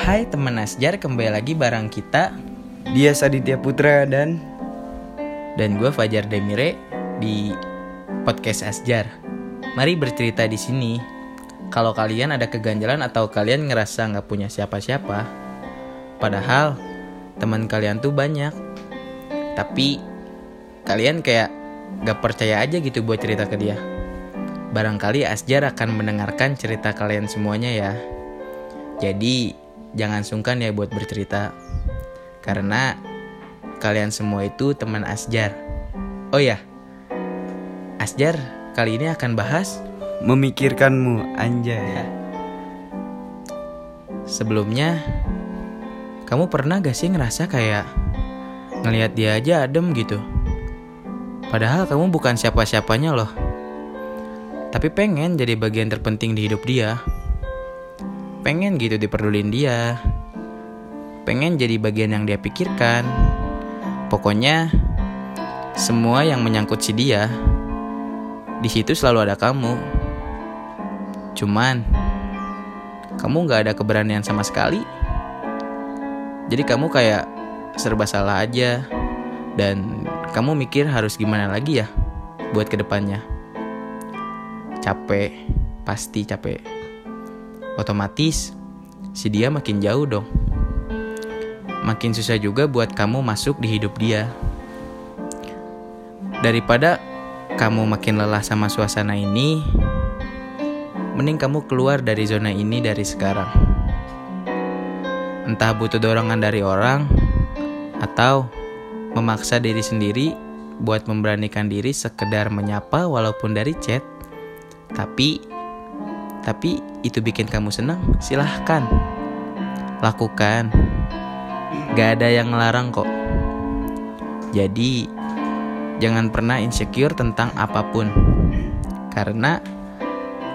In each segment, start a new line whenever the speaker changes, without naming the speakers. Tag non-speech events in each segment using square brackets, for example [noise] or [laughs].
Hai teman Asjar, kembali lagi bareng kita
Dia Saditya Putra dan
dan gue Fajar Demire di podcast Asjar. Mari bercerita di sini. Kalau kalian ada keganjalan atau kalian ngerasa nggak punya siapa-siapa, padahal teman kalian tuh banyak, tapi kalian kayak nggak percaya aja gitu buat cerita ke dia. Barangkali Asjar akan mendengarkan cerita kalian semuanya ya. Jadi jangan sungkan ya buat bercerita. Karena kalian semua itu teman Asjar. Oh ya, Asjar kali ini akan bahas
Memikirkanmu Anjay
sebelumnya. Kamu pernah gak sih ngerasa kayak ngelihat dia aja adem gitu? Padahal kamu bukan siapa-siapanya loh. Tapi pengen jadi bagian terpenting di hidup dia. Pengen gitu diperdulin dia. Pengen jadi bagian yang dia pikirkan. Pokoknya semua yang menyangkut si dia di situ selalu ada kamu. Cuman kamu nggak ada keberanian sama sekali. Jadi kamu kayak serba salah aja dan kamu mikir harus gimana lagi ya buat ke depannya. Capek, pasti capek. Otomatis si dia makin jauh dong. Makin susah juga buat kamu masuk di hidup dia. Daripada kamu makin lelah sama suasana ini, mending kamu keluar dari zona ini dari sekarang. Entah butuh dorongan dari orang, atau memaksa diri sendiri buat memberanikan diri sekedar menyapa walaupun dari chat. Tapi, tapi itu bikin kamu senang, silahkan. Lakukan. Gak ada yang ngelarang kok. Jadi, jangan pernah insecure tentang apa pun. Karena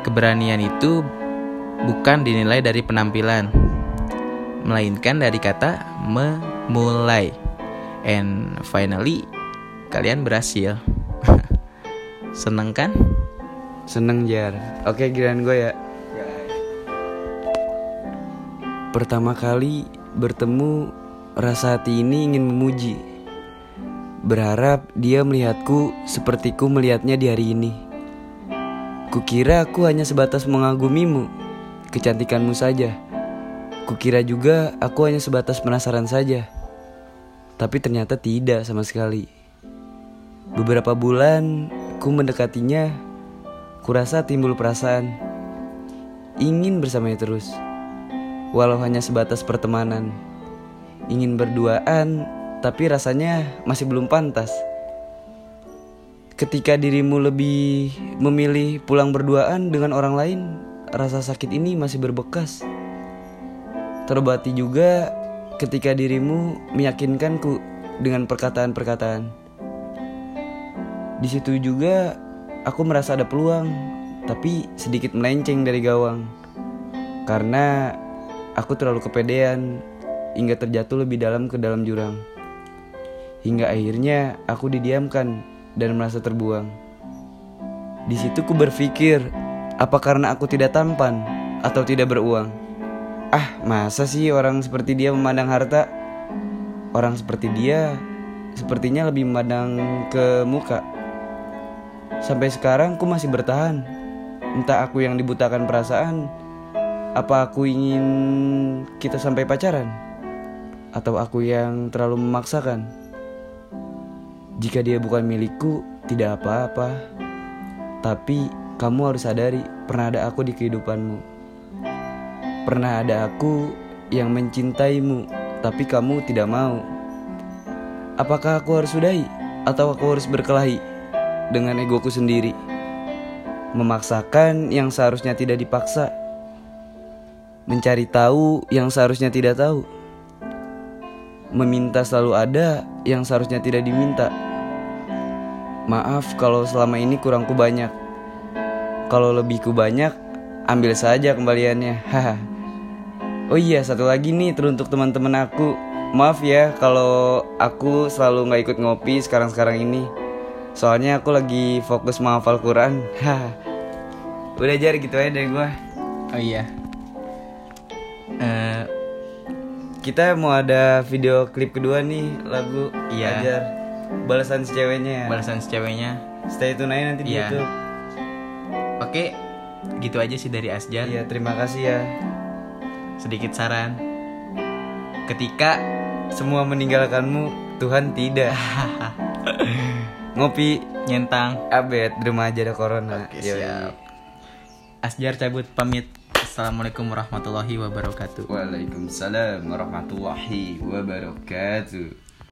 keberanian itu bukan dinilai dari penampilan, melainkan dari kata memulai. And finally, kalian berhasil. [laughs] Seneng kan?
Seneng Jar. Oke giliran gue ya. Pertama kali bertemu Rasa hati ini ingin memuji. Berharap dia melihatku sepertiku melihatnya di hari ini. Kukira aku hanya sebatas mengagumimu Kecantikanmu saja. Kukira juga aku hanya sebatas penasaran saja. Tapi ternyata tidak sama sekali. Beberapa bulan ku mendekatinya Kurasa timbul perasaan ingin bersamanya terus, walau hanya sebatas pertemanan. Ingin berduaan, tapi rasanya masih belum pantas. Ketika dirimu lebih memilih pulang berduaan dengan orang lain, rasa sakit ini masih berbekas. Terobati juga ketika dirimu meyakinkanku dengan perkataan-perkataan. Di situ juga Aku merasa ada peluang, tapi sedikit melenceng dari gawang. Karena aku terlalu kepedean hingga terjatuh lebih dalam ke dalam jurang. Hingga akhirnya aku didiamkan dan merasa terbuang. Di situ ku berpikir, apa karena aku tidak tampan atau tidak beruang? Ah, masa sih orang seperti dia memandang harta? Orang seperti dia sepertinya lebih memandang ke muka Sampai sekarang aku masih bertahan. Entah aku yang dibutakan perasaan, apa aku ingin kita sampai pacaran, atau aku yang terlalu memaksakan. Jika dia bukan milikku, tidak apa-apa. Tapi kamu harus sadari, pernah ada aku di kehidupanmu. Pernah ada aku yang mencintaimu, tapi kamu tidak mau. Apakah aku harus sudahi atau aku harus berkelahi? Dengan egoku sendiri, memaksakan yang seharusnya tidak dipaksa, mencari tahu yang seharusnya tidak tahu, meminta selalu ada yang seharusnya tidak diminta. Maaf kalau selama ini kurangku banyak. Kalau lebihku banyak, ambil saja kembaliannya. [laughs] Oh iya, satu lagi nih teruntuk teman-teman aku. Maaf ya kalau aku selalu nggak ikut ngopi sekarang-sekarang ini. Soalnya aku lagi fokus menghafal Quran. Udah jar gitu aja dari gue.
Oh iya. Uh,
kita mau ada video klip kedua nih lagu
Iya.
Ajar balasan si ceweknya ya.
Balasan si ceweknya.
Stay tune aja nanti di
Iya.
YouTube.
Oke, gitu aja sih dari Asjar.
Iya, terima kasih ya.
Sedikit saran. Ketika
Semua meninggalkanmu, Tuhan tidak. [laughs] Ngopi
nyentang
abet di rumah aja ada corona.
Oke,
Yoi.
siap. Asjar cabut pamit. Assalamualaikum warahmatullahi wabarakatuh.
Waalaikumsalam warahmatullahi wabarakatuh.